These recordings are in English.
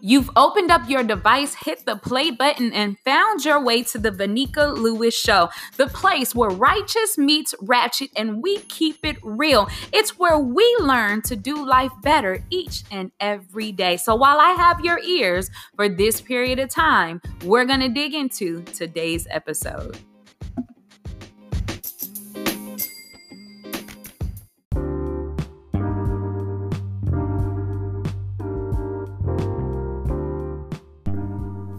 You've opened up your device, hit the play button, and found your way to the Vanika Lewis Show, the place where righteous meets ratchet and we keep it real. It's where we learn to do life better each and every day. So while I have your ears for this period of time, we're going to dig into today's episode.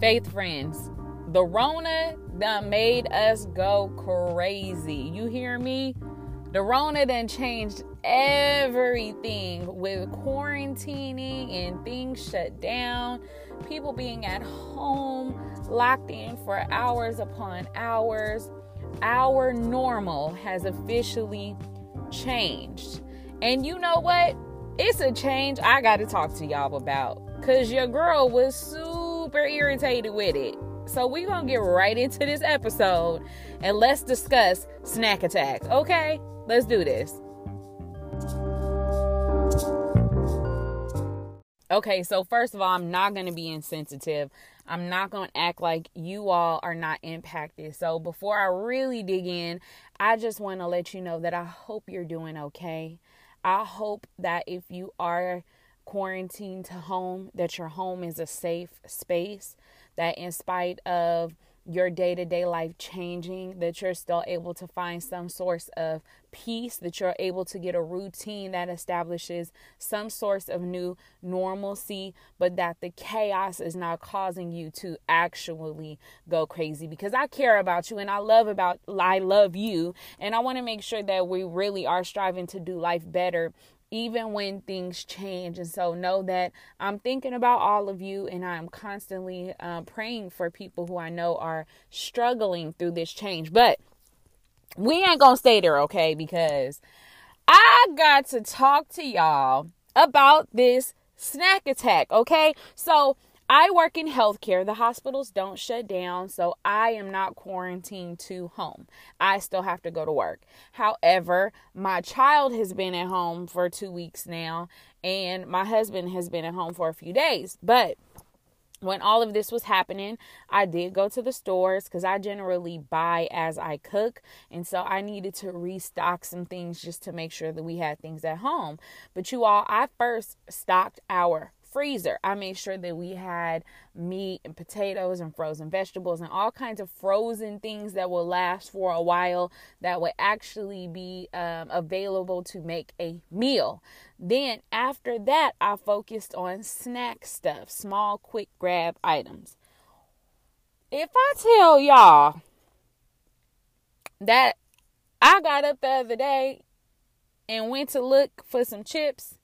Faith friends, the Rona done made us go crazy. You hear me? The Rona done changed everything with quarantining and things shut down, people being at home, locked in for hours upon hours. Our normal has officially changed. And you know what? It's a change I got to talk to y'all about. Because your girl was super super irritated with it. So we're going to get right into this episode and let's discuss snack attacks. Okay? Let's do this. Okay, so first of all, I'm not going to be insensitive. I'm not going to act like you all are not impacted. So before I really dig in, I just want to let you know that I hope you're doing okay. I hope that if you are quarantine to home, that your home is a safe space, that in spite of your day to day life changing, that you're still able to find some source of peace, that you're able to get a routine that establishes some source of new normalcy, but that the chaos is not causing you to actually go crazy. Because I care about you and I love about I love you, and I want to make sure that we really are striving to do life better even when things change. And so know that I'm thinking about all of you and I'm constantly uh, praying for people who I know are struggling through this change. But we ain't gonna stay there, okay? Because I got to talk to y'all about this snack attack, okay? So I work in healthcare. The hospitals don't shut down, so I am not quarantined to home. I still have to go to work. However, my child has been at home for two weeks now, and my husband has been at home for a few days. But when all of this was happening, I did go to the stores because I generally buy as I cook. And so I needed to restock some things just to make sure that we had things at home. But you all, I first stocked our freezer. I made sure that we had meat and potatoes and frozen vegetables and all kinds of frozen things that will last for a while that would actually be um, available to make a meal. Then, after that, I focused on snack stuff, small, quick grab items. If I tell y'all that I got up the other day and went to look for some chips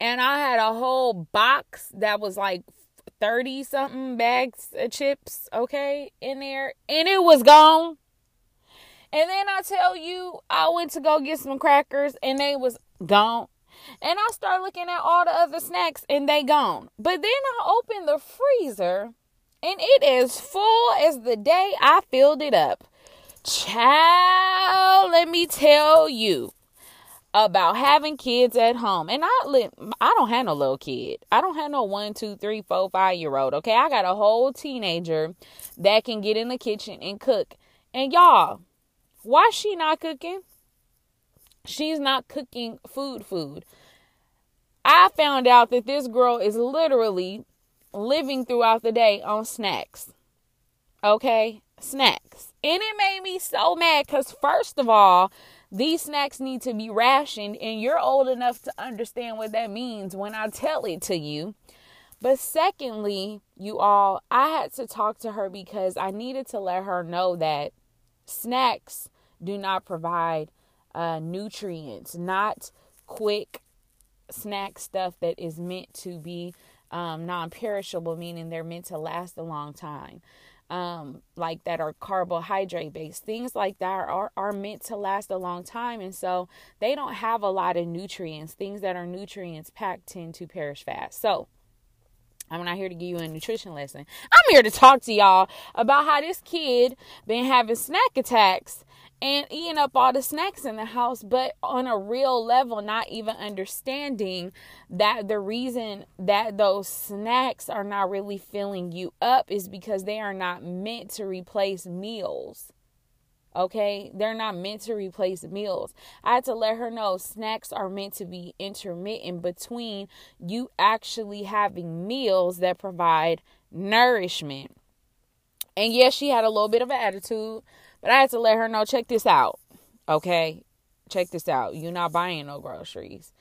and I had a whole box that was like 30 something bags of chips, okay, in there, and it was gone. And then I tell you, I went to go get some crackers and they was gone. And I start looking at all the other snacks and they gone. But then I open the freezer and it is full as the day I filled it up. Child, let me tell you about having kids at home. And I live, I don't have no little kid. I don't have no one, two, three, four, five year old. Okay. I got a whole teenager that can get in the kitchen and cook. And y'all, why she not cooking? She's not cooking food food. I found out that this girl is literally living throughout the day on snacks. Okay? Snacks. And it made me so mad because, first of all, these snacks need to be rationed, and you're old enough to understand what that means when I tell it to you. But secondly, you all, I had to talk to her because I needed to let her know that snacks do not provide uh, nutrients, not quick snack stuff that is meant to be um, non perishable, meaning they're meant to last a long time um, like that are carbohydrate based. Things like that are, are meant to last a long time. And so they don't have a lot of nutrients. Things that are nutrients packed tend to perish fast. So I'm not here to give you a nutrition lesson. I'm here to talk to y'all about how this kid been having snack attacks and eating up all the snacks in the house, but on a real level, not even understanding that the reason that those snacks are not really filling you up is because they are not meant to replace meals. Okay, they're not meant to replace meals. I had to let her know snacks are meant to be intermittent between you actually having meals that provide nourishment. And yes, she had a little bit of an attitude, but I had to let her know check this out. Okay, check this out. You're not buying no groceries.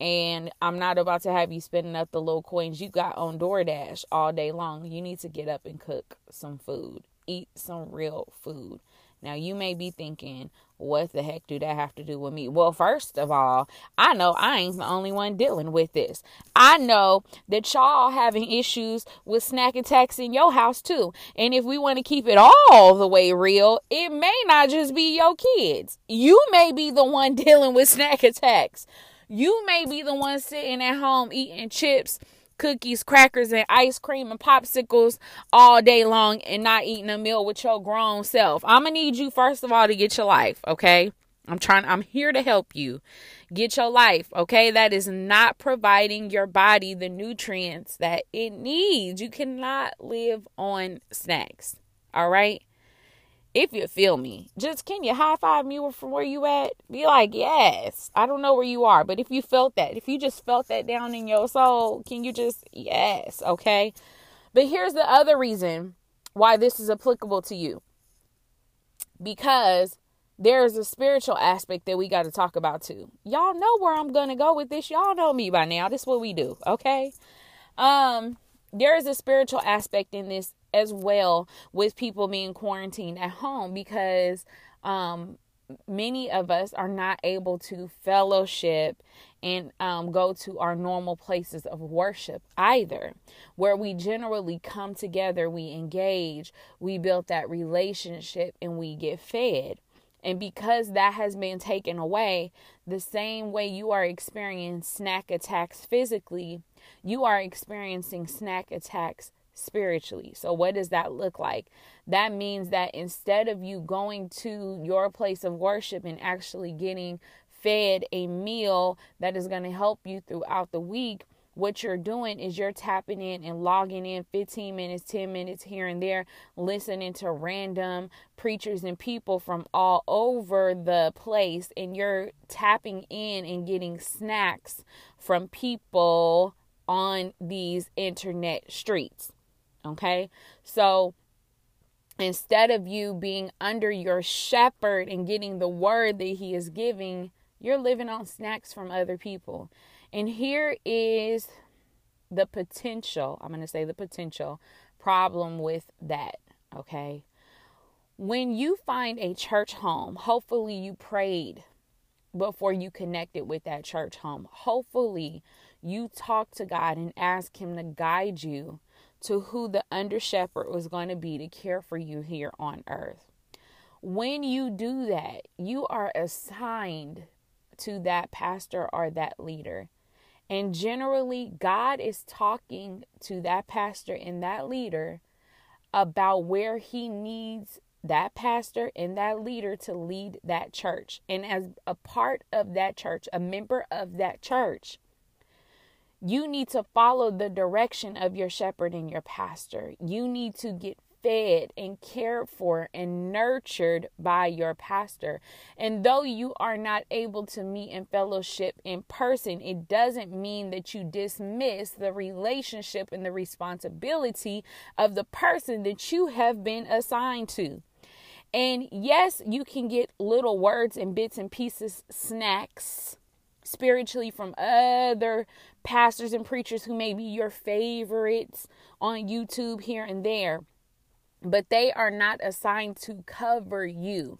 And I'm not about to have you spending up the little coins you got on DoorDash all day long. You need to get up and cook some food, eat some real food. Now, you may be thinking, what the heck do that have to do with me? Well, first of all, I know I ain't the only one dealing with this. I know that y'all having issues with snack attacks in your house too. And if we want to keep it all the way real, it may not just be your kids. You may be the one dealing with snack attacks. You may be the one sitting at home eating chips cookies, crackers, and ice cream and popsicles all day long and not eating a meal with your grown self. I'm gonna need you first of all to get your life, okay? I'm trying I'm here to help you. Get your life, okay? That is not providing your body the nutrients that it needs. You cannot live on snacks. All right? If you feel me, just can you high five me from where you at? Be like, yes. I don't know where you are, but if you felt that, if you just felt that down in your soul, can you just, yes, okay? But here's the other reason why this is applicable to you because there's a spiritual aspect that we got to talk about too. Y'all know where I'm going to go with this. Y'all know me by now. This is what we do, okay? Um, there is a spiritual aspect in this as well with people being quarantined at home because um, many of us are not able to fellowship and um, go to our normal places of worship either, where we generally come together, we engage, we build that relationship, and we get fed. And because that has been taken away, the same way you are experiencing snack attacks physically, you are experiencing snack attacks spiritually. So, what does that look like? That means that instead of you going to your place of worship and actually getting fed a meal that is going to help you throughout the week, what you're doing is you're tapping in and logging in 15 minutes, 10 minutes here and there, listening to random preachers and people from all over the place, and you're tapping in and getting snacks from people on these internet streets. Okay. So instead of you being under your shepherd and getting the word that he is giving, you're living on snacks from other people. And here is the potential, I'm going to say the potential problem with that. Okay. When you find a church home, hopefully you prayed before you connected with that church home. Hopefully you talked to God and asked Him to guide you to who the under shepherd was going to be to care for you here on earth. When you do that, you are assigned to that pastor or that leader. And generally, God is talking to that pastor and that leader about where he needs that pastor and that leader to lead that church. And as a part of that church, a member of that church, you need to follow the direction of your shepherd and your pastor. You need to get fed and cared for and nurtured by your pastor. And though you are not able to meet in fellowship in person, it doesn't mean that you dismiss the relationship and the responsibility of the person that you have been assigned to. And yes, you can get little words and bits and pieces, snacks spiritually from other pastors and preachers who may be your favorites on YouTube here and there, but they are not assigned to cover you.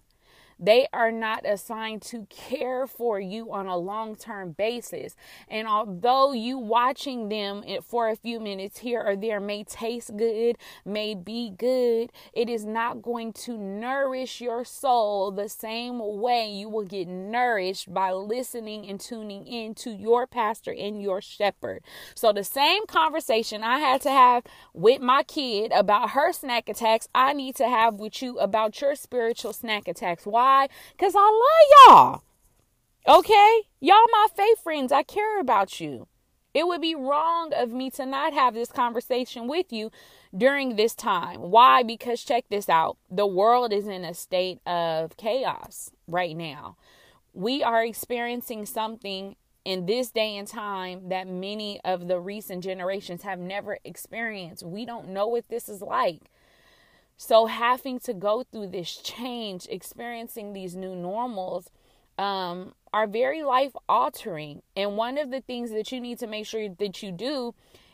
They are not assigned to care for you on a long term basis. And although you watching them for a few minutes here or there may taste good, may be good, it is not going to nourish your soul the same way you will get nourished by listening and tuning in to your pastor and your shepherd. So, the same conversation I had to have with my kid about her snack attacks, I need to have with you about your spiritual snack attacks. Why? Because I love y'all. Okay? Y'all, my faith friends, I care about you. It would be wrong of me to not have this conversation with you during this time. Why? Because check this out the world is in a state of chaos right now. We are experiencing something in this day and time that many of the recent generations have never experienced. We don't know what this is like. So, having to go through this change, experiencing these new normals, um, are very life altering. And one of the things that you need to make sure that you do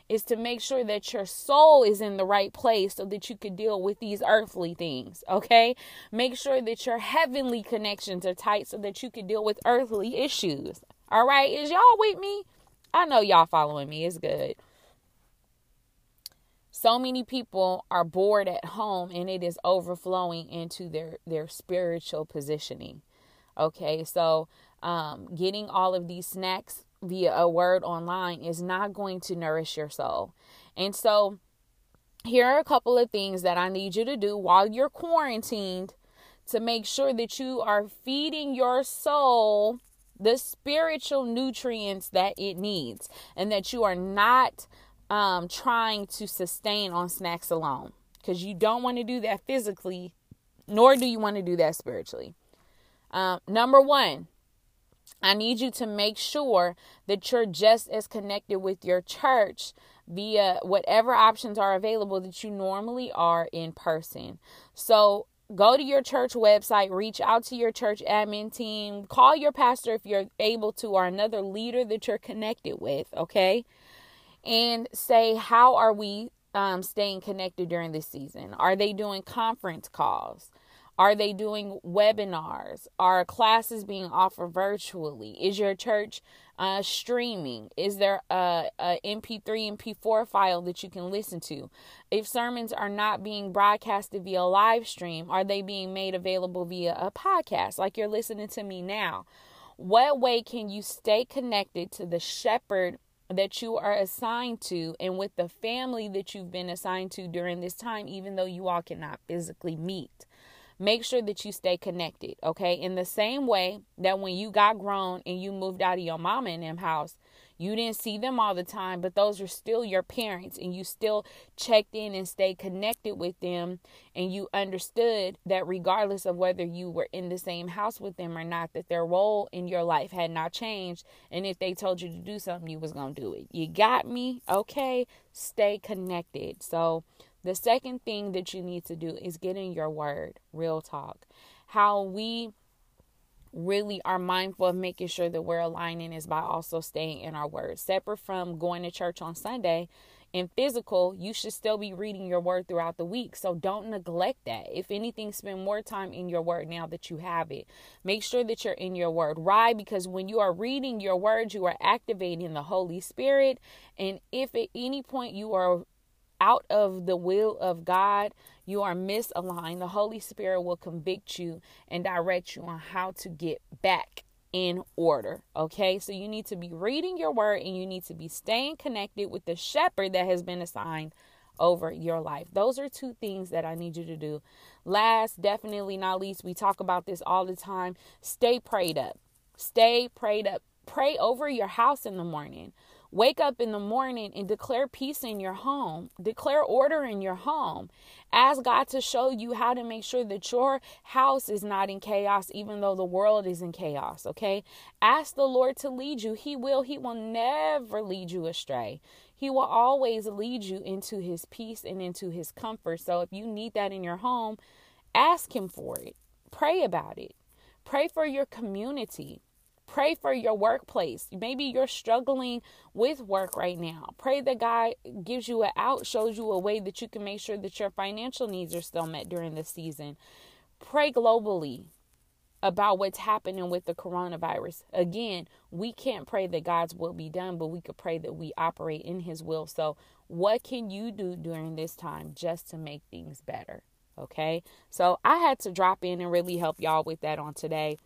is to make sure that your soul is in the right place so that you could deal with these earthly things. Okay. Make sure that your heavenly connections are tight so that you can deal with earthly issues. All right. Is y'all with me? I know y'all following me. It's good. So many people are bored at home and it is overflowing into their their spiritual positioning. Okay, so um, getting all of these snacks via a word online is not going to nourish your soul. And so, here are a couple of things that I need you to do while you're quarantined to make sure that you are feeding your soul the spiritual nutrients that it needs and that you are not um, trying to sustain on snacks alone because you don't want to do that physically, nor do you want to do that spiritually. Um, number one, I need you to make sure that you're just as connected with your church via whatever options are available that you normally are in person. So go to your church website, reach out to your church admin team, call your pastor if you're able to, or another leader that you're connected with, okay? And say, how are we um, staying connected during this season? Are they doing conference calls? Are they doing webinars? Are classes being offered virtually? Is your church uh, streaming? Is there a, a MP3 and MP4 file that you can listen to? If sermons are not being broadcasted via live stream, are they being made available via a podcast like you're listening to me now? What way can you stay connected to the shepherd that you are assigned to and with the family that you've been assigned to during this time, even though you all cannot physically meet. Make sure that you stay connected, okay? In the same way that when you got grown and you moved out of your mama and them house, you didn't see them all the time, but those are still your parents, and you still checked in and stayed connected with them. And you understood that regardless of whether you were in the same house with them or not, that their role in your life had not changed. And if they told you to do something, you was going to do it. You got me? Okay. Stay connected. So, the second thing that you need to do is get in your word, real talk. How we really are mindful of making sure that we're aligning is by also staying in our word. Separate from going to church on Sunday and physical, you should still be reading your word throughout the week. So don't neglect that. If anything, spend more time in your word now that you have it. Make sure that you're in your word. Why? Because when you are reading your word, you are activating the Holy Spirit. And if at any point you are out of the will of God, you are misaligned, the Holy Spirit will convict you and direct you on how to get back in order. Okay, so you need to be reading your word and you need to be staying connected with the shepherd that has been assigned over your life. Those are two things that I need you to do. Last, definitely not least, we talk about this all the time. Stay prayed up. Stay prayed up. Pray over your house in the morning. Wake up in the morning and declare peace in your home, declare order in your home. Ask God to show you how to make sure that your house is not in chaos, even though the world is in chaos. Okay. Ask the Lord to lead you. He will, He will never lead you astray. He will always lead you into His peace and into His comfort. So if you need that in your home, ask Him for it. Pray about it. Pray for your community. Pray for your workplace. Maybe you're struggling with work right now. Pray that God gives you an out, shows you a way that you can make sure that your financial needs are still met during this season. Pray globally. about what's happening with the coronavirus. Again, we can't pray that God's will be done, but we could pray that we operate in His will. So, what can you do during this time just to make things better? Okay. So, I had to drop in and really help y'all with that on today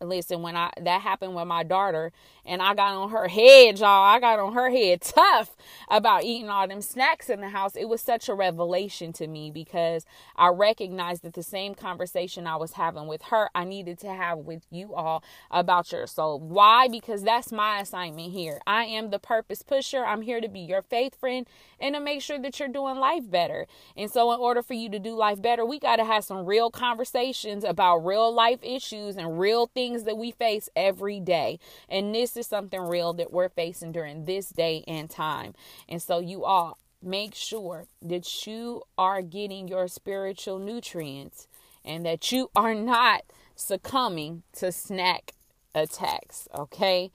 listen when i that happened with my daughter and i got on her head y'all i got on her head tough about eating all them snacks in the house. It was such a revelation to me because i recognized that the same conversation i was having with her i needed to have with you all about your soul. Why? Because that's my assignment here. I am the purpose pusher. I'm here to be your faith friend and to make sure that you're doing life better. And so in order for you to do life better we got to have some real conversations about real life issues and real things things that we face every day. And this is something real that we're facing during this day and time. And so, you all make sure that you are getting your spiritual nutrients and that you are not succumbing to snack attacks. Okay.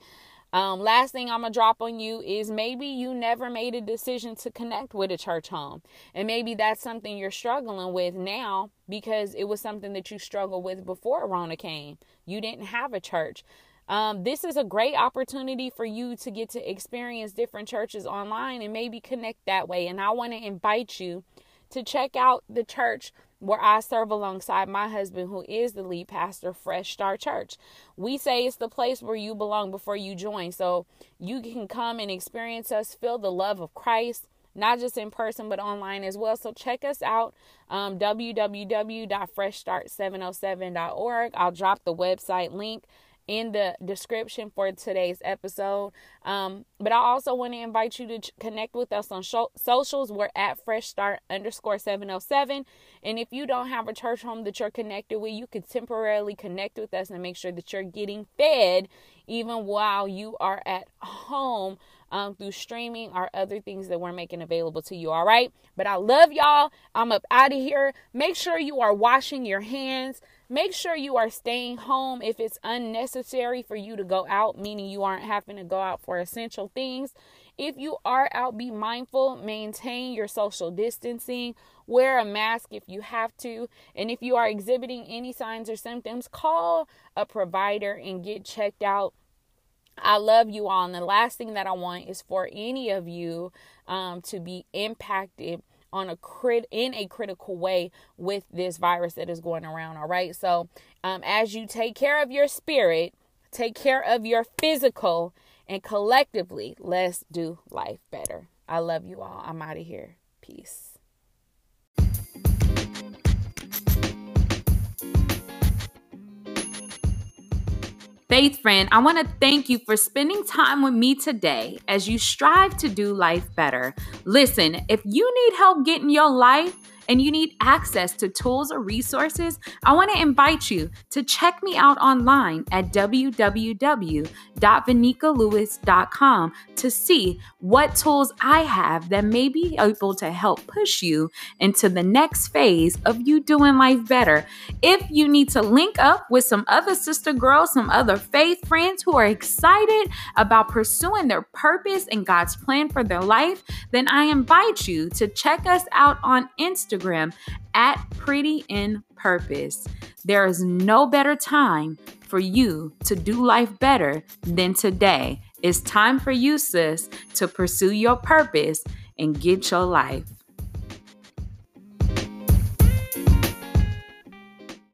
Um, last thing I'm gonna drop on you is maybe you never made a decision to connect with a church home, and maybe that's something you're struggling with now because it was something that you struggled with before Rona came. You didn't have a church. Um, this is a great opportunity for you to get to experience different churches online and maybe connect that way. And I want to invite you to check out the church where I serve alongside my husband, who is the lead pastor, Fresh Start Church. We say it's the place where you belong before you join. So you can come and experience us, feel the love of Christ, not just in person, but online as well. So check us out, um, www.freshstart707.org. I'll drop the website link in the description for today's episode. Um, but I also want to invite you to ch- connect with us on socials. We're at Fresh Start underscore 707. And if you don't have a church home that you're connected with, you can temporarily connect with us and make sure that you're getting fed even while you are at home um, through streaming or other things that we're making available to you. All right. But I love y'all. I'm up out of here. Make sure you are washing your hands. Make sure you are staying home if it's unnecessary for you to go out, meaning you aren't having to go out for essential things. If you are out, be mindful, maintain your social distancing, wear a mask if you have to, and if you are exhibiting any signs or symptoms, call a provider and get checked out I love you all. And the last thing that I want is for any of you um, to be impacted on a crit in a critical way with this virus that is going around. All right. So um, as you take care of your spirit, take care of your physical, and collectively, let's do life better. I love you all. I'm out of here. Peace. Faith friend, I want to thank you for spending time with me today as you strive to do life better. Listen, if you need help getting your life and you need access to tools or resources, I want to invite you to check me out online at www.vanikalewis.com to see what tools I have that may be able to help push you into the next phase of you doing life better. If you need to link up with some other sister girls, some other faith friends who are excited about pursuing their purpose and God's plan for their life, then I invite you to check us out on Instagram Instagram at Pretty in Purpose. There is no better time for you to do life better than today. It's time for you, sis, to pursue your purpose and get your life.